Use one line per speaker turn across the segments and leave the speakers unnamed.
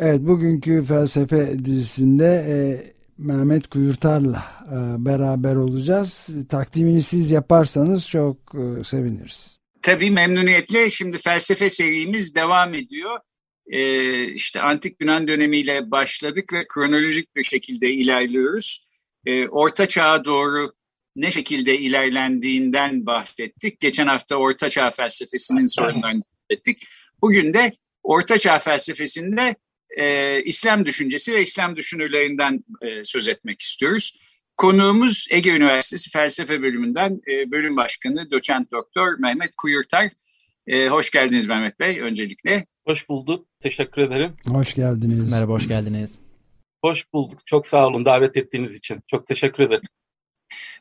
Evet bugünkü felsefe dizisinde e, Mehmet Kuyurtar'la e, beraber olacağız. Takdimini siz yaparsanız çok e, seviniriz.
Tabii memnuniyetle. Şimdi felsefe serimiz devam ediyor. Ee, işte antik Yunan dönemiyle başladık ve kronolojik bir şekilde ilerliyoruz. Ee, Orta Çağ'a doğru ne şekilde ilerlendiğinden bahsettik. Geçen hafta Orta Çağ felsefesinin sorunlarını bahsettik. Bugün de Orta Çağ felsefesinde e, İslam düşüncesi ve İslam düşünürlerinden e, söz etmek istiyoruz. Konuğumuz Ege Üniversitesi Felsefe Bölümünden e, Bölüm Başkanı Doçent Doktor Mehmet Kuyurtar. E, hoş geldiniz Mehmet Bey öncelikle.
Hoş bulduk. Teşekkür ederim.
Hoş geldiniz.
Merhaba, hoş geldiniz.
Hoş bulduk. Çok sağ olun davet ettiğiniz için. Çok teşekkür ederim.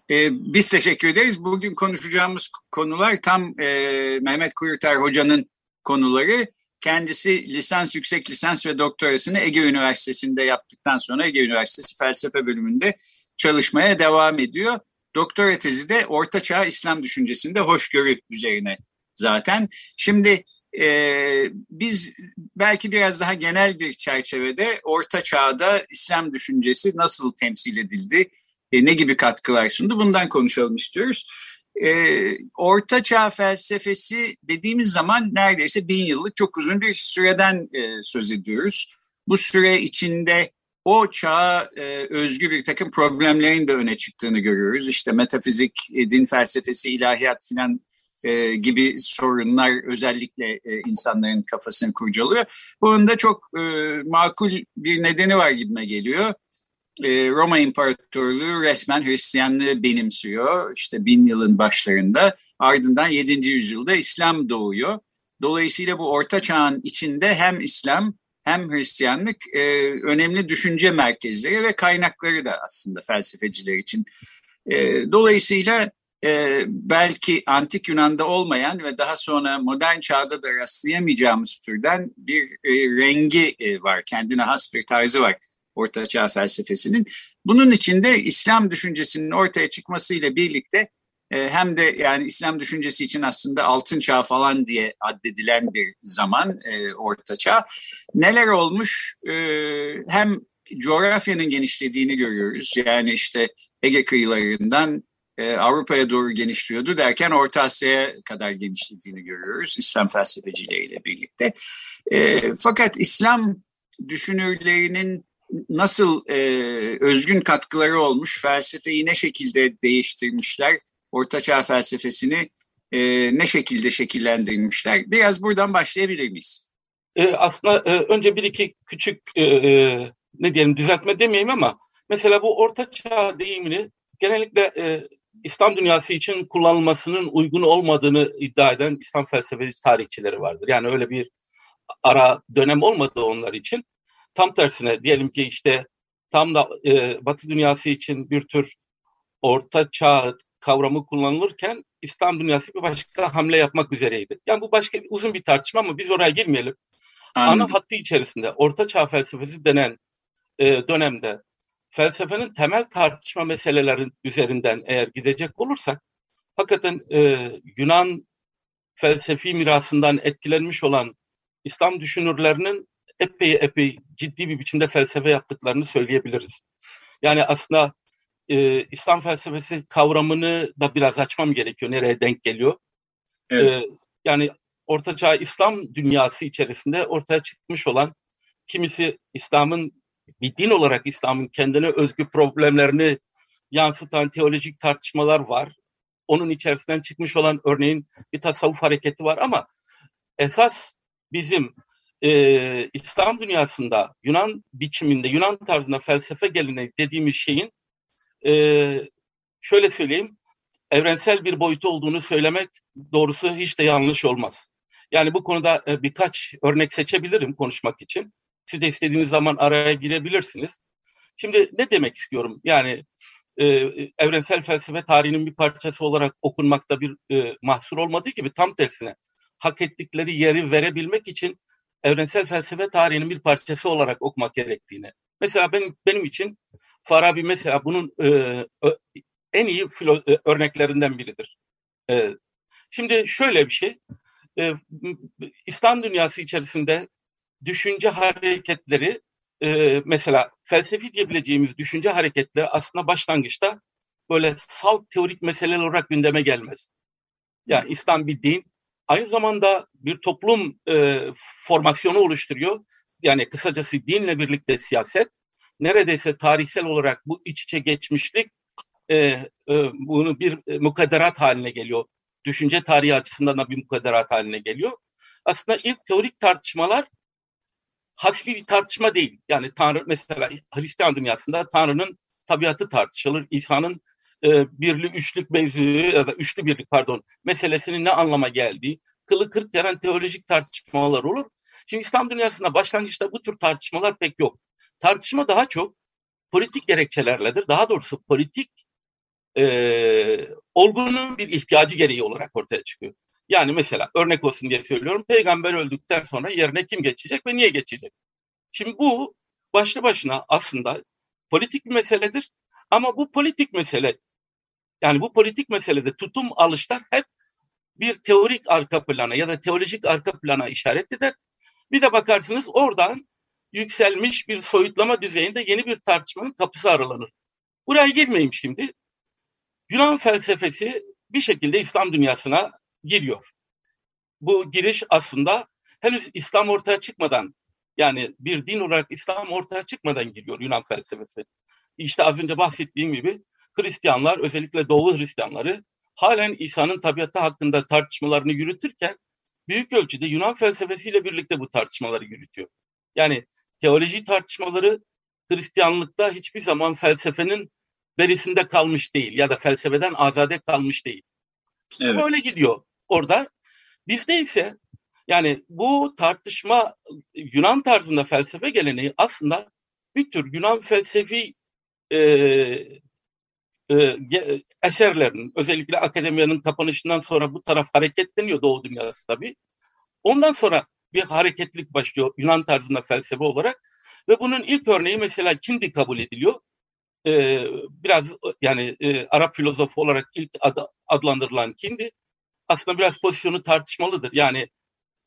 Ee, biz teşekkür ederiz. Bugün konuşacağımız konular tam e, Mehmet Kuyurtar Hoca'nın konuları. Kendisi lisans, yüksek lisans ve doktorasını Ege Üniversitesi'nde yaptıktan sonra Ege Üniversitesi Felsefe Bölümünde çalışmaya devam ediyor. Doktora tezi de Orta Çağ İslam düşüncesinde hoşgörü üzerine zaten. Şimdi e, biz belki biraz daha genel bir çerçevede Orta Çağ'da İslam düşüncesi nasıl temsil edildi, e, ne gibi katkılar sundu bundan konuşalım istiyoruz. E, Orta Çağ felsefesi dediğimiz zaman neredeyse bin yıllık çok uzun bir süreden e, söz ediyoruz. Bu süre içinde o çağa e, özgü bir takım problemlerin de öne çıktığını görüyoruz. İşte metafizik, e, din felsefesi, ilahiyat filan e, gibi sorunlar özellikle e, insanların kafasını kurcalıyor. Bunun da çok e, makul bir nedeni var gibime geliyor. E, Roma İmparatorluğu resmen Hristiyanlığı benimsiyor. İşte bin yılın başlarında ardından 7. yüzyılda İslam doğuyor. Dolayısıyla bu orta çağın içinde hem İslam hem Hristiyanlık e, önemli düşünce merkezleri ve kaynakları da aslında felsefeciler için. E, dolayısıyla e, belki antik Yunan'da olmayan ve daha sonra modern çağda da rastlayamayacağımız türden bir e, rengi e, var. Kendine has bir tarzı var Orta Çağ felsefesinin. Bunun içinde İslam düşüncesinin ortaya çıkmasıyla birlikte e, hem de yani İslam düşüncesi için aslında altın çağ falan diye addedilen bir zaman e, orta çağ. Neler olmuş e, hem coğrafyanın genişlediğini görüyoruz. Yani işte Ege kıyılarından e, Avrupa'ya doğru genişliyordu derken Orta Asya'ya kadar genişlediğini görüyoruz İslam felsefecileriyle birlikte. Fakat İslam düşünürlerinin nasıl e, özgün katkıları olmuş, felsefeyi ne şekilde değiştirmişler, Ortaçağ felsefesini e, ne şekilde şekillendirilmişler? Biraz buradan başlayabilir miyiz?
E, aslında e, önce bir iki küçük e, e, ne diyelim düzeltme demeyeyim ama mesela bu Ortaçağ deyimini genellikle e, İslam dünyası için kullanılmasının uygun olmadığını iddia eden İslam felsefeci tarihçileri vardır. Yani öyle bir ara dönem olmadı onlar için. Tam tersine diyelim ki işte tam da e, Batı dünyası için bir tür orta çağ kavramı kullanılırken İslam dünyası bir başka hamle yapmak üzereydi. Yani bu başka bir, uzun bir tartışma ama biz oraya girmeyelim. Anladım. Ana hattı içerisinde Orta Çağ felsefesi denen e, dönemde felsefenin temel tartışma meselelerin üzerinden eğer gidecek olursak hakikaten e, Yunan felsefi mirasından etkilenmiş olan İslam düşünürlerinin epey epey ciddi bir biçimde felsefe yaptıklarını söyleyebiliriz. Yani aslında e, İslam felsefesi kavramını da biraz açmam gerekiyor. Nereye denk geliyor? Evet. E, yani Ortaçağ İslam dünyası içerisinde ortaya çıkmış olan kimisi İslam'ın bir din olarak İslam'ın kendine özgü problemlerini yansıtan teolojik tartışmalar var. Onun içerisinden çıkmış olan örneğin bir tasavvuf hareketi var ama esas bizim e, İslam dünyasında Yunan biçiminde, Yunan tarzında felsefe geleneği dediğimiz şeyin e, şöyle söyleyeyim, evrensel bir boyutu olduğunu söylemek doğrusu hiç de yanlış olmaz. Yani bu konuda e, birkaç örnek seçebilirim konuşmak için. Siz de istediğiniz zaman araya girebilirsiniz. Şimdi ne demek istiyorum? Yani e, evrensel felsefe tarihinin bir parçası olarak okunmakta bir e, mahsur olmadığı gibi tam tersine hak ettikleri yeri verebilmek için evrensel felsefe tarihinin bir parçası olarak okumak gerektiğini. Mesela ben benim için Farabi mesela bunun e, en iyi filo, e, örneklerinden biridir. E, şimdi şöyle bir şey, e, İslam dünyası içerisinde düşünce hareketleri e, mesela felsefi diyebileceğimiz düşünce hareketleri aslında başlangıçta böyle salt teorik meseleler olarak gündeme gelmez. Yani İslam bir din, aynı zamanda bir toplum e, formasyonu oluşturuyor. Yani kısacası dinle birlikte siyaset, neredeyse tarihsel olarak bu iç içe geçmişlik e, e, bunu bir mukadderat haline geliyor. Düşünce tarihi açısından da bir mukadderat haline geliyor. Aslında ilk teorik tartışmalar hasbi bir tartışma değil. Yani Tanrı mesela Hristiyan dünyasında Tanrı'nın tabiatı tartışılır. İsa'nın e, birli üçlük mevzu ya da üçlü birlik pardon meselesinin ne anlama geldiği kılı kırk yaran teolojik tartışmalar olur. Şimdi İslam dünyasında başlangıçta bu tür tartışmalar pek yok. Tartışma daha çok politik gerekçelerledir. Daha doğrusu politik e, olgunun bir ihtiyacı gereği olarak ortaya çıkıyor. Yani mesela örnek olsun diye söylüyorum. Peygamber öldükten sonra yerine kim geçecek ve niye geçecek? Şimdi bu başlı başına aslında politik bir meseledir. Ama bu politik mesele yani bu politik meselede tutum alışlar hep bir teorik arka plana ya da teolojik arka plana işaret eder. Bir de bakarsınız oradan yükselmiş bir soyutlama düzeyinde yeni bir tartışmanın kapısı aralanır. Buraya girmeyeyim şimdi. Yunan felsefesi bir şekilde İslam dünyasına giriyor. Bu giriş aslında henüz İslam ortaya çıkmadan yani bir din olarak İslam ortaya çıkmadan giriyor Yunan felsefesi. İşte az önce bahsettiğim gibi Hristiyanlar özellikle Doğu Hristiyanları halen İsa'nın tabiatı hakkında tartışmalarını yürütürken büyük ölçüde Yunan felsefesiyle birlikte bu tartışmaları yürütüyor. Yani teoloji tartışmaları Hristiyanlıkta hiçbir zaman felsefenin berisinde kalmış değil ya da felsefeden azade kalmış değil. Evet. Böyle gidiyor orada. Bizde ise yani bu tartışma Yunan tarzında felsefe geleneği aslında bir tür Yunan felsefi e, e, eserlerin özellikle akademiyanın kapanışından sonra bu taraf hareketleniyor Doğu dünyası tabii. Ondan sonra bir hareketlik başlıyor Yunan tarzında felsefe olarak ve bunun ilk örneği mesela Kindi kabul ediliyor. Ee, biraz yani e, Arap filozofu olarak ilk ad, adlandırılan Kindi aslında biraz pozisyonu tartışmalıdır. Yani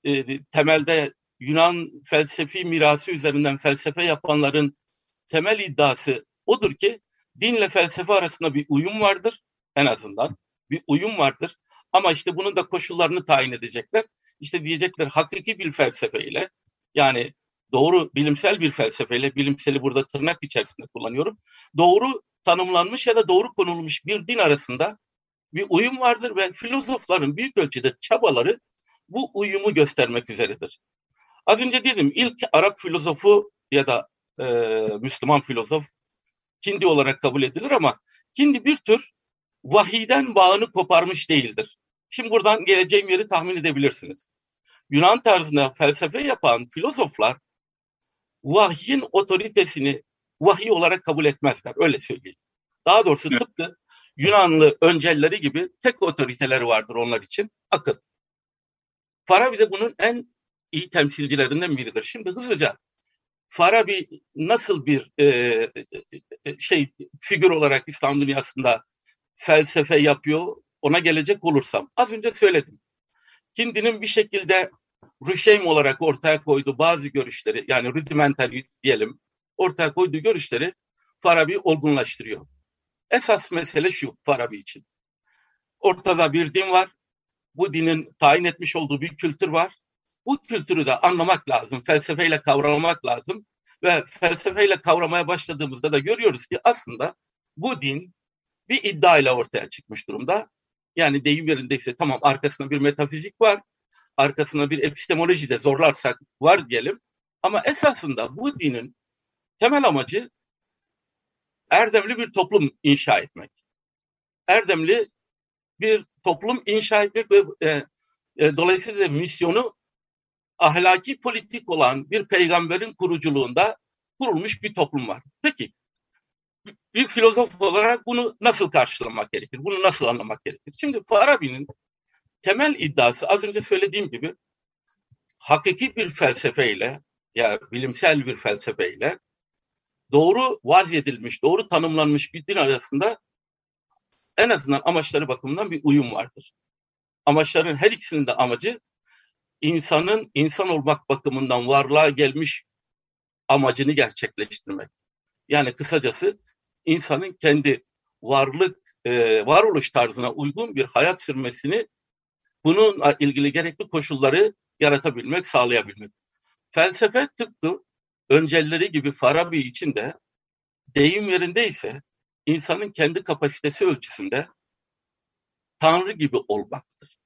e, temelde Yunan felsefi mirası üzerinden felsefe yapanların temel iddiası odur ki dinle felsefe arasında bir uyum vardır en azından. Bir uyum vardır. Ama işte bunun da koşullarını tayin edecekler. İşte diyecekler hakiki bir felsefeyle yani doğru bilimsel bir felsefeyle, bilimseli burada tırnak içerisinde kullanıyorum. Doğru tanımlanmış ya da doğru konulmuş bir din arasında bir uyum vardır ve filozofların büyük ölçüde çabaları bu uyumu göstermek üzeredir. Az önce dedim ilk Arap filozofu ya da e, Müslüman filozof Kindi olarak kabul edilir ama Kindi bir tür vahiden bağını koparmış değildir. Şimdi buradan geleceğim yeri tahmin edebilirsiniz. Yunan tarzında felsefe yapan filozoflar vahyin otoritesini vahiy olarak kabul etmezler. Öyle söyleyeyim. Daha doğrusu tıpkı Yunanlı öncelleri gibi tek otoriteleri vardır onlar için. Akıl. Farabi de bunun en iyi temsilcilerinden biridir. Şimdi hızlıca Farabi nasıl bir e, e, şey figür olarak İslam dünyasında felsefe yapıyor ona gelecek olursam az önce söyledim. Kindi'nin bir şekilde Rüşeym olarak ortaya koyduğu bazı görüşleri yani rudimenter diyelim ortaya koyduğu görüşleri Farabi olgunlaştırıyor. Esas mesele şu Farabi için. Ortada bir din var. Bu dinin tayin etmiş olduğu bir kültür var. Bu kültürü de anlamak lazım. Felsefeyle kavramak lazım. Ve felsefeyle kavramaya başladığımızda da görüyoruz ki aslında bu din bir iddia ile ortaya çıkmış durumda. Yani deyim yerindeyse tamam arkasında bir metafizik var. Arkasında bir epistemoloji de zorlarsak var diyelim. Ama esasında bu dinin temel amacı erdemli bir toplum inşa etmek. Erdemli bir toplum inşa etmek ve e, e, dolayısıyla misyonu ahlaki politik olan bir peygamberin kuruculuğunda kurulmuş bir toplum var. Peki bir filozof olarak bunu nasıl karşılamak gerekir? Bunu nasıl anlamak gerekir? Şimdi Farabi'nin temel iddiası az önce söylediğim gibi hakiki bir felsefeyle ya bilimsel bir felsefeyle doğru vaz edilmiş, doğru tanımlanmış bir din arasında en azından amaçları bakımından bir uyum vardır. Amaçların her ikisinin de amacı insanın insan olmak bakımından varlığa gelmiş amacını gerçekleştirmek. Yani kısacası insanın kendi varlık, e, varoluş tarzına uygun bir hayat sürmesini bununla ilgili gerekli koşulları yaratabilmek, sağlayabilmek. Felsefe tıpkı öncelleri gibi Farabi için de deyim yerindeyse insanın kendi kapasitesi ölçüsünde Tanrı gibi olmaktır.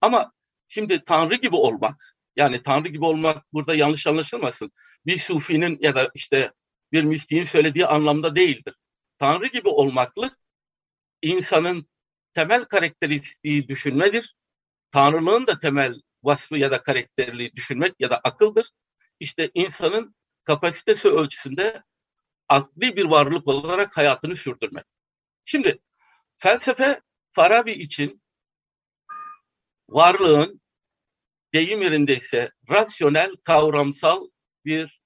Ama şimdi Tanrı gibi olmak, yani Tanrı gibi olmak burada yanlış anlaşılmasın. Bir sufinin ya da işte bir mistiğin söylediği anlamda değildir. Tanrı gibi olmaklık insanın temel karakteristiği düşünmedir. Tanrılığın da temel vasfı ya da karakterliği düşünmek ya da akıldır. İşte insanın kapasitesi ölçüsünde akli bir varlık olarak hayatını sürdürmek. Şimdi felsefe Farabi için varlığın deyim yerindeyse rasyonel, kavramsal bir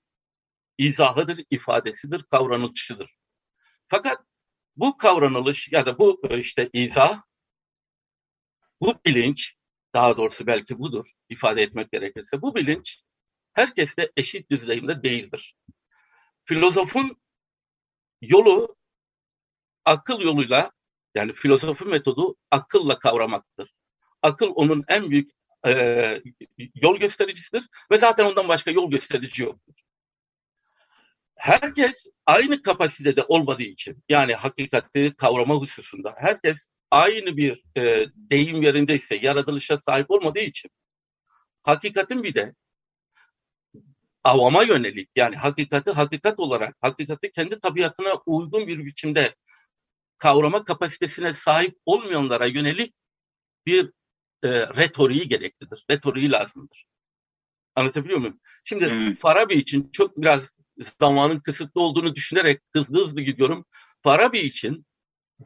izahıdır, ifadesidir, kavranılışıdır. Fakat bu kavranılış ya da bu e, işte izah, bu bilinç, daha doğrusu belki budur ifade etmek gerekirse, bu bilinç herkeste eşit düzeyinde değildir. Filozofun yolu akıl yoluyla yani filozofi metodu akılla kavramaktır. Akıl onun en büyük e, yol göstericisidir ve zaten ondan başka yol gösterici yoktur. Herkes aynı kapasitede olmadığı için yani hakikati kavrama hususunda herkes aynı bir e, deyim yerindeyse yaratılışa sahip olmadığı için hakikatin bir de avama yönelik yani hakikati hakikat olarak hakikati kendi tabiatına uygun bir biçimde kavrama kapasitesine sahip olmayanlara yönelik bir e, retoriği gereklidir. Retoriği lazımdır. Anlatabiliyor muyum? Şimdi evet. Farabi için çok biraz zamanın kısıtlı olduğunu düşünerek hızlı hızlı gidiyorum. Farabi için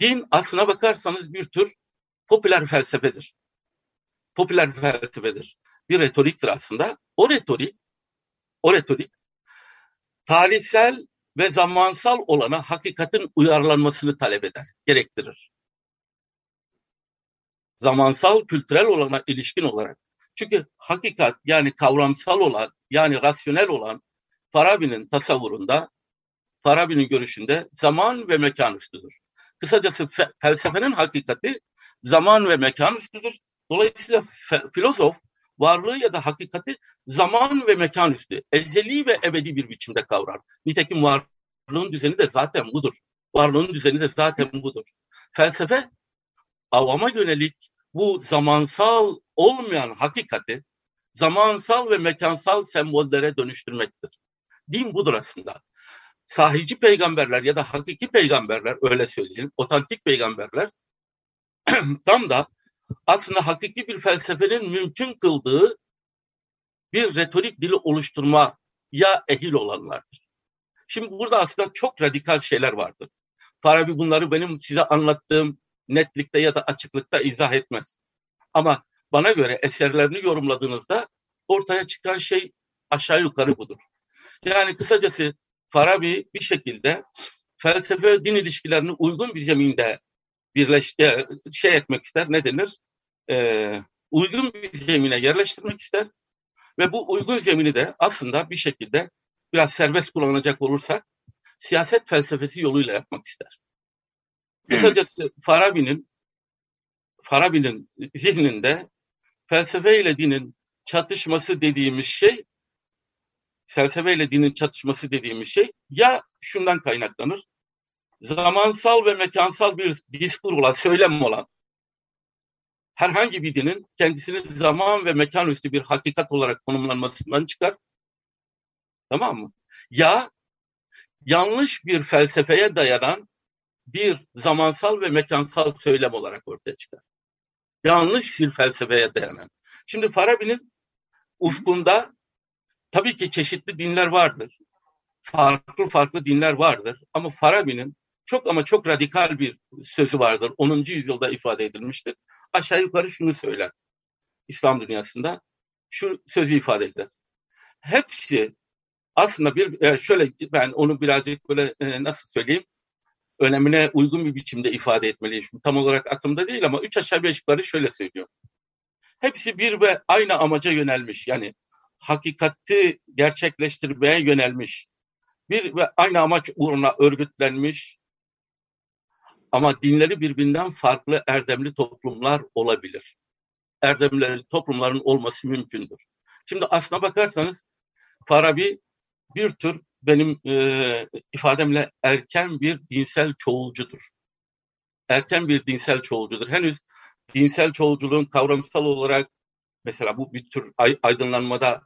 din aslına bakarsanız bir tür popüler felsefedir. Popüler felsefedir. Bir retoriktir aslında. O retorik, o retorik tarihsel ve zamansal olana hakikatin uyarlanmasını talep eder, gerektirir. Zamansal, kültürel olana ilişkin olarak. Çünkü hakikat yani kavramsal olan, yani rasyonel olan Farabi'nin tasavvurunda, Farabi'nin görüşünde zaman ve mekan üstüdür. Kısacası fe, felsefenin hakikati zaman ve mekan üstüdür. Dolayısıyla fe, filozof varlığı ya da hakikati zaman ve mekan üstü, ezeli ve ebedi bir biçimde kavrar. Nitekim varlığın düzeni de zaten budur. Varlığın düzeni de zaten budur. Felsefe avama yönelik bu zamansal olmayan hakikati zamansal ve mekansal sembollere dönüştürmektir. Din budur aslında. Sahici peygamberler ya da hakiki peygamberler öyle söyleyelim, otantik peygamberler tam da aslında hakiki bir felsefenin mümkün kıldığı bir retorik dili oluşturma ya ehil olanlardır. Şimdi burada aslında çok radikal şeyler vardır. Farabi bunları benim size anlattığım netlikte ya da açıklıkta izah etmez. Ama bana göre eserlerini yorumladığınızda ortaya çıkan şey aşağı yukarı budur. Yani kısacası Farabi bir şekilde felsefe din ilişkilerini uygun bir zeminde birleş e, şey etmek ister ne denir? E, uygun bir zemine yerleştirmek ister ve bu uygun zemini de aslında bir şekilde biraz serbest kullanacak olursak siyaset felsefesi yoluyla yapmak ister. Kısacası Farabi'nin Farabi'nin zihninde felsefe ile dinin çatışması dediğimiz şey felsefe ile dinin çatışması dediğimiz şey ya şundan kaynaklanır. Zamansal ve mekansal bir diskur olan, söylem olan herhangi bir dinin kendisini zaman ve mekan üstü bir hakikat olarak konumlanmasından çıkar. Tamam mı? Ya yanlış bir felsefeye dayanan bir zamansal ve mekansal söylem olarak ortaya çıkar. Yanlış bir felsefeye dayanan. Şimdi Farabi'nin ufkunda tabii ki çeşitli dinler vardır. Farklı farklı dinler vardır. Ama Farabi'nin çok ama çok radikal bir sözü vardır. 10. yüzyılda ifade edilmiştir. Aşağı yukarı şunu söyler. İslam dünyasında şu sözü ifade eder. Hepsi aslında bir e, şöyle ben onu birazcık böyle e, nasıl söyleyeyim önemine uygun bir biçimde ifade etmeliyim. Tam olarak aklımda değil ama üç aşağı beş yukarı şöyle söylüyor. hepsi bir ve aynı amaca yönelmiş. Yani hakikati gerçekleştirmeye yönelmiş. Bir ve aynı amaç uğruna örgütlenmiş. Ama dinleri birbirinden farklı erdemli toplumlar olabilir. Erdemli toplumların olması mümkündür. Şimdi aslına bakarsanız Farabi bir tür benim e, ifademle erken bir dinsel çoğulcudur. Erken bir dinsel çoğulcudur. Henüz dinsel çoğulculuğun kavramsal olarak mesela bu bir tür aydınlanmada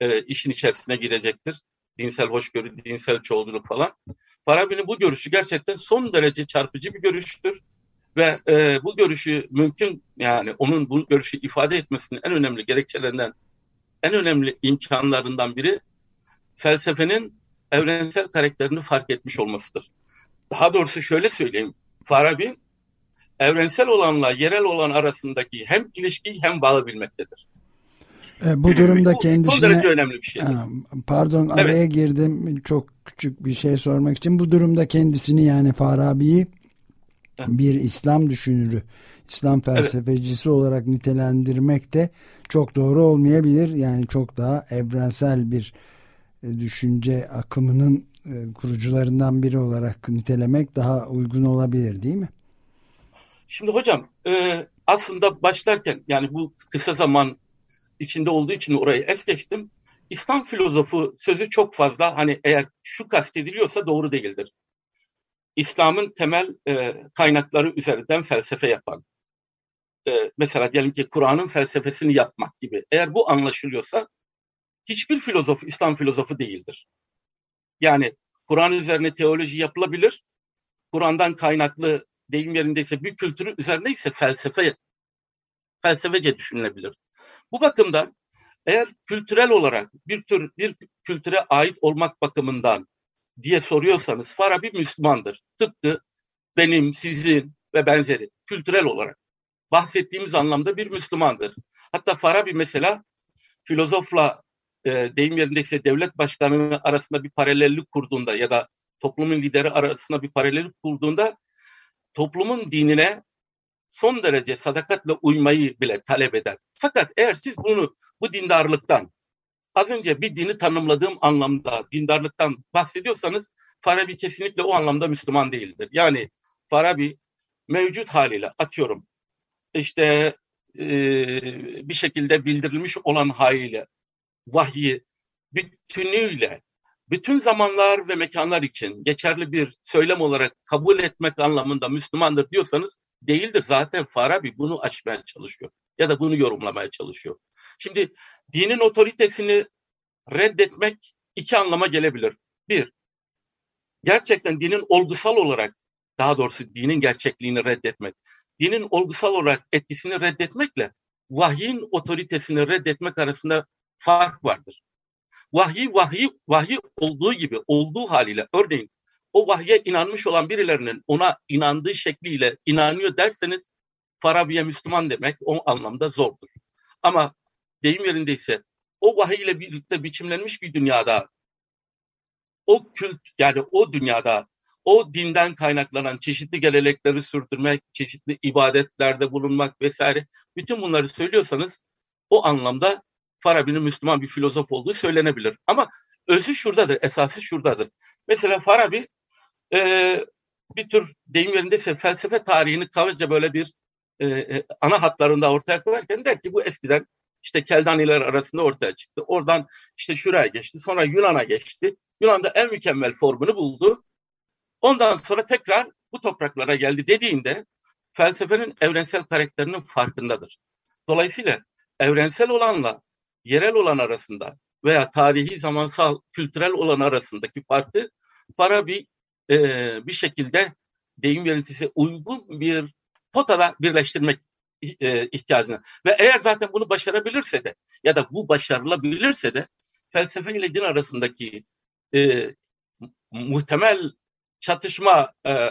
e, işin içerisine girecektir. Dinsel hoşgörü, dinsel çoğulculuk falan. Farabi'nin bu görüşü gerçekten son derece çarpıcı bir görüştür. Ve e, bu görüşü mümkün yani onun bu görüşü ifade etmesinin en önemli gerekçelerinden, en önemli imkanlarından biri felsefenin evrensel karakterini fark etmiş olmasıdır. Daha doğrusu şöyle söyleyeyim. Farabi evrensel olanla yerel olan arasındaki hem ilişkiyi hem bağı bilmektedir.
E, bu durumda kendisine... Son
derece önemli bir şey.
Pardon evet. araya girdim çok küçük bir şey sormak için. Bu durumda kendisini yani Farabi'yi bir İslam düşünürü, İslam felsefecisi evet. olarak nitelendirmek de çok doğru olmayabilir. Yani çok daha evrensel bir düşünce akımının e, kurucularından biri olarak nitelemek daha uygun olabilir değil mi?
Şimdi hocam e, aslında başlarken yani bu kısa zaman içinde olduğu için orayı es geçtim. İslam filozofu sözü çok fazla hani eğer şu kastediliyorsa doğru değildir. İslam'ın temel e, kaynakları üzerinden felsefe yapan. E, mesela diyelim ki Kur'an'ın felsefesini yapmak gibi. Eğer bu anlaşılıyorsa hiçbir filozof İslam filozofu değildir. Yani Kur'an üzerine teoloji yapılabilir. Kur'an'dan kaynaklı deyim yerindeyse bir kültürü üzerine ise felsefe felsefece düşünülebilir. Bu bakımdan eğer kültürel olarak bir tür bir kültüre ait olmak bakımından diye soruyorsanız Farabi Müslümandır. Tıpkı benim, sizin ve benzeri kültürel olarak bahsettiğimiz anlamda bir Müslümandır. Hatta Farabi mesela filozofla e, deyim yerindeyse devlet başkanı arasında bir paralellik kurduğunda ya da toplumun lideri arasında bir paralellik kurduğunda toplumun dinine son derece sadakatle uymayı bile talep eder. Fakat eğer siz bunu bu dindarlıktan az önce bir dini tanımladığım anlamda dindarlıktan bahsediyorsanız Farabi kesinlikle o anlamda Müslüman değildir. Yani Farabi mevcut haliyle atıyorum işte e, bir şekilde bildirilmiş olan haliyle vahyi bütünüyle bütün zamanlar ve mekanlar için geçerli bir söylem olarak kabul etmek anlamında Müslümandır diyorsanız değildir. Zaten Farabi bunu açmaya çalışıyor ya da bunu yorumlamaya çalışıyor. Şimdi dinin otoritesini reddetmek iki anlama gelebilir. Bir, gerçekten dinin olgusal olarak, daha doğrusu dinin gerçekliğini reddetmek, dinin olgusal olarak etkisini reddetmekle vahyin otoritesini reddetmek arasında fark vardır. Vahyi, vahyi, vahyi olduğu gibi, olduğu haliyle, örneğin o vahye inanmış olan birilerinin ona inandığı şekliyle inanıyor derseniz Farabi'ye Müslüman demek o anlamda zordur. Ama deyim yerindeyse o vahiy ile birlikte biçimlenmiş bir dünyada o kült yani o dünyada o dinden kaynaklanan çeşitli gelenekleri sürdürmek, çeşitli ibadetlerde bulunmak vesaire bütün bunları söylüyorsanız o anlamda Farabi'nin Müslüman bir filozof olduğu söylenebilir. Ama özü şuradadır, esası şuradadır. Mesela Farabi e, bir tür deyim yerindeyse felsefe tarihini kabaca böyle bir e, e, ana hatlarında ortaya koyarken der ki bu eskiden işte Keldaniler arasında ortaya çıktı. Oradan işte şuraya geçti. Sonra Yunan'a geçti. Yunan'da en mükemmel formunu buldu. Ondan sonra tekrar bu topraklara geldi dediğinde felsefenin evrensel karakterinin farkındadır. Dolayısıyla evrensel olanla yerel olan arasında veya tarihi, zamansal, kültürel olan arasındaki farkı para bir e, bir şekilde deyim yöneticisi uygun bir potada birleştirmek e, ihtiyacını ve eğer zaten bunu başarabilirse de ya da bu başarılabilirse de felsefe ile din arasındaki e, muhtemel çatışma e,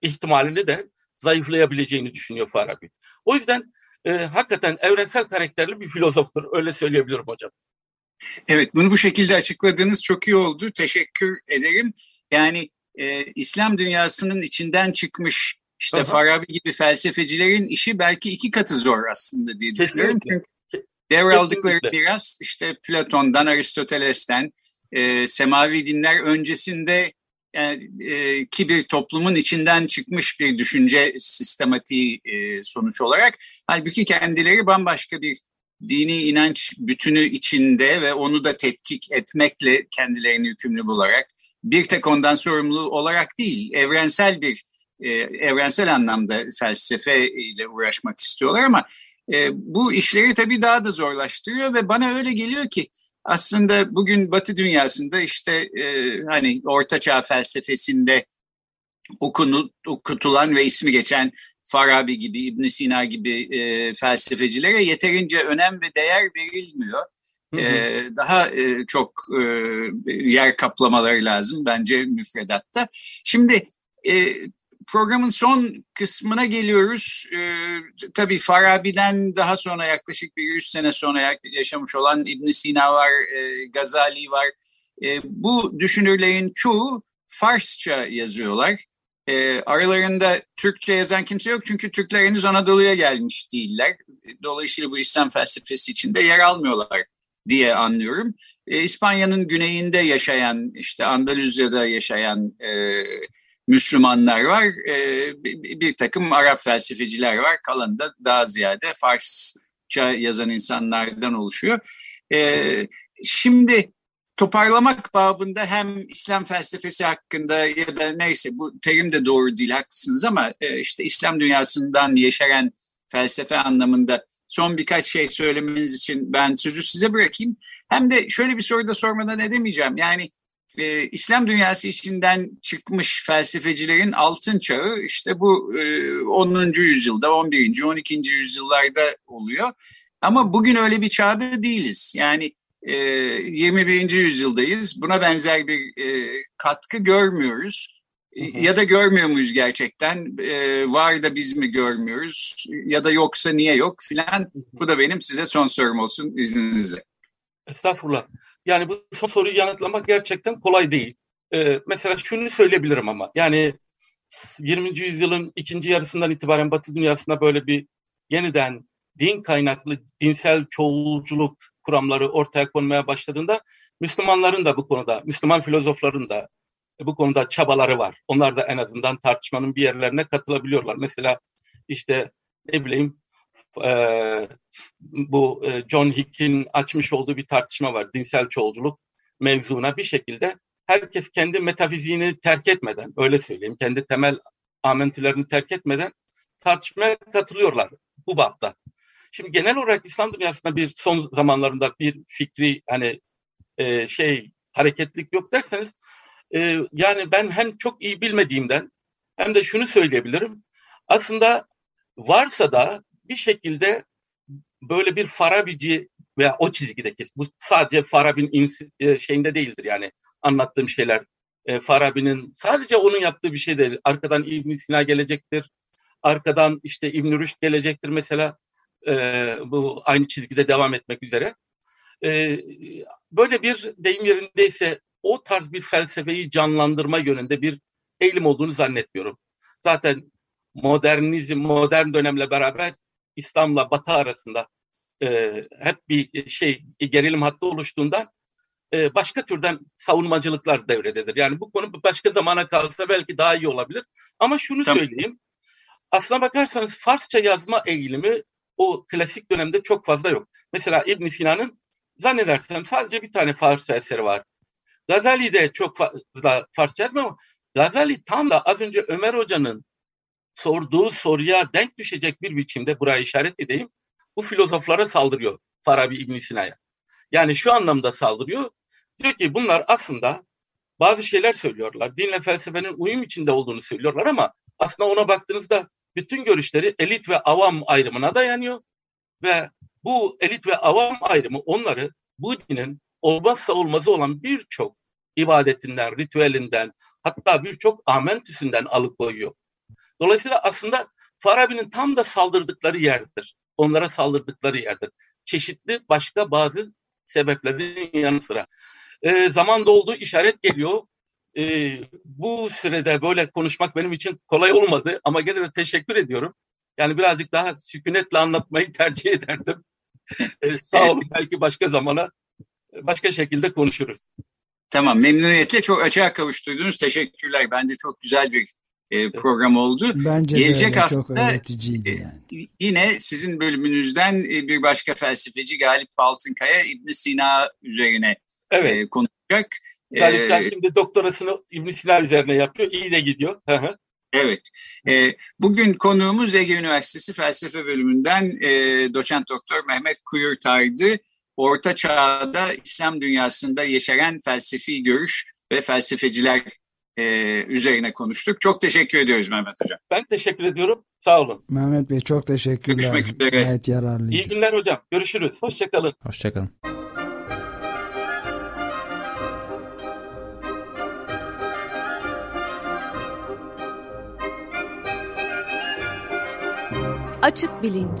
ihtimalini de zayıflayabileceğini düşünüyor Farabi. O yüzden e, hakikaten evrensel karakterli bir filozoftur. Öyle söyleyebilirim hocam.
Evet bunu bu şekilde açıkladığınız çok iyi oldu. Teşekkür ederim. Yani e, İslam dünyasının içinden çıkmış İşte Aha. Farabi gibi felsefecilerin işi belki iki katı zor aslında diye düşünüyorum. Çünkü devraldıkları biraz işte Platon'dan, Aristoteles'ten, e, semavi dinler öncesinde yani, e, ki bir toplumun içinden çıkmış bir düşünce sistematiği e, sonuç olarak. Halbuki kendileri bambaşka bir dini inanç bütünü içinde ve onu da tetkik etmekle kendilerini yükümlü bularak bir tek ondan sorumlu olarak değil, evrensel bir e, evrensel anlamda felsefe ile uğraşmak istiyorlar ama e, bu işleri tabii daha da zorlaştırıyor ve bana öyle geliyor ki aslında bugün Batı dünyasında işte e, hani Ortaçağ felsefesinde okunu, okutulan ve ismi geçen Farabi gibi, İbn Sina gibi e, felsefecilere yeterince önem ve değer verilmiyor. Hı hı. E, daha e, çok e, yer kaplamaları lazım bence müfredatta. Şimdi e, programın son kısmına geliyoruz. Ee, tabii Farabi'den daha sonra yaklaşık bir 100 sene sonra yaşamış olan İbn Sina var, e, Gazali var. E, bu düşünürlerin çoğu Farsça yazıyorlar. E, aralarında Türkçe yazan kimse yok çünkü Türkler henüz Anadolu'ya gelmiş değiller. Dolayısıyla bu İslam felsefesi içinde yer almıyorlar diye anlıyorum. E, İspanya'nın güneyinde yaşayan, işte Andaluzya'da yaşayan e, Müslümanlar var, e, bir, takım Arap felsefeciler var. Kalanı da daha ziyade Farsça yazan insanlardan oluşuyor. E, şimdi toparlamak babında hem İslam felsefesi hakkında ya da neyse bu terim de doğru değil haklısınız ama e, işte İslam dünyasından yeşeren felsefe anlamında son birkaç şey söylemeniz için ben sözü size bırakayım. Hem de şöyle bir soru da sormadan edemeyeceğim. Yani e, İslam dünyası içinden çıkmış felsefecilerin altın çağı işte bu e, 10. yüzyılda, 11. 12. yüzyıllarda oluyor. Ama bugün öyle bir çağda değiliz. Yani e, 21. yüzyıldayız. Buna benzer bir e, katkı görmüyoruz. Hı hı. Ya da görmüyor muyuz gerçekten? E, var da biz mi görmüyoruz? Ya da yoksa niye yok filan. Bu da benim size son sorum olsun izninizle.
Estağfurullah. Yani bu soruyu yanıtlamak gerçekten kolay değil. Ee, mesela şunu söyleyebilirim ama yani 20. yüzyılın ikinci yarısından itibaren Batı dünyasında böyle bir yeniden din kaynaklı dinsel çoğulculuk kuramları ortaya konmaya başladığında Müslümanların da bu konuda, Müslüman filozofların da bu konuda çabaları var. Onlar da en azından tartışmanın bir yerlerine katılabiliyorlar. Mesela işte ne bileyim e, bu e, John Hick'in açmış olduğu bir tartışma var. Dinsel çoğulculuk mevzuna bir şekilde herkes kendi metafiziğini terk etmeden, öyle söyleyeyim, kendi temel amentülerini terk etmeden tartışmaya katılıyorlar bu bapta. Şimdi genel olarak İslam dünyasında bir son zamanlarında bir fikri hani e, şey hareketlik yok derseniz e, yani ben hem çok iyi bilmediğimden hem de şunu söyleyebilirim. Aslında varsa da bir şekilde böyle bir Farabici veya o çizgideki bu sadece Farabi'nin e, şeyinde değildir yani anlattığım şeyler. E, Farabi'nin sadece onun yaptığı bir şey değil. Arkadan İbn Sina gelecektir. Arkadan işte İbn Rüşd gelecektir mesela. E, bu aynı çizgide devam etmek üzere. E, böyle bir deyim yerindeyse o tarz bir felsefeyi canlandırma yönünde bir eğilim olduğunu zannetmiyorum. Zaten modernizm, modern dönemle beraber İslam'la Batı arasında e, hep bir şey gerilim hattı oluştuğundan e, başka türden savunmacılıklar devrededir. Yani bu konu başka zamana kalsa belki daha iyi olabilir. Ama şunu tamam. söyleyeyim. Aslına bakarsanız Farsça yazma eğilimi o klasik dönemde çok fazla yok. Mesela İbn Sina'nın zannedersem sadece bir tane Farsça eseri var. Gazali de çok fazla Farsça yazmıyor ama Gazali tam da az önce Ömer Hoca'nın sorduğu soruya denk düşecek bir biçimde buraya işaret edeyim. Bu filozoflara saldırıyor Farabi İbn Sina'ya. Yani şu anlamda saldırıyor. Diyor ki bunlar aslında bazı şeyler söylüyorlar. Dinle felsefenin uyum içinde olduğunu söylüyorlar ama aslında ona baktığınızda bütün görüşleri elit ve avam ayrımına dayanıyor. Ve bu elit ve avam ayrımı onları bu dinin olmazsa olmazı olan birçok ibadetinden, ritüelinden, hatta birçok amentüsünden alıkoyuyor. Dolayısıyla aslında Farabi'nin tam da saldırdıkları yerdir. Onlara saldırdıkları yerdir. Çeşitli başka bazı sebeplerin yanı sıra. E, zaman doldu işaret geliyor. e, bu sürede böyle konuşmak benim için kolay olmadı ama gene de teşekkür ediyorum. Yani birazcık daha sükunetle anlatmayı tercih ederdim. e, sağ olun belki başka zamana başka şekilde konuşuruz.
Tamam memnuniyetle çok açığa kavuşturdunuz. Teşekkürler. Bence çok güzel bir e, program oldu.
Bence Gelecek de hafta, çok öğreticiydi e, yani.
Yine sizin bölümünüzden e, bir başka felsefeci Galip Altınkaya İbn Sina üzerine evet. e, konuşacak.
Galipcan ee, şimdi doktorasını İbn Sina üzerine yapıyor. İyi de gidiyor.
evet. E, bugün konuğumuz Ege Üniversitesi Felsefe Bölümünden e, doçent doktor Mehmet Kuyurtar'dı. Orta Çağ'da İslam dünyasında yeşeren felsefi görüş ve felsefeciler e, üzerine konuştuk. Çok teşekkür ediyoruz Mehmet Hocam.
Ben teşekkür ediyorum. Sağ olun.
Mehmet Bey çok teşekkürler.
Görüşmek üzere.
Gayet yararlıydı.
İyi günler hocam. Görüşürüz. Hoşçakalın.
Hoşçakalın.
Açık Bilinç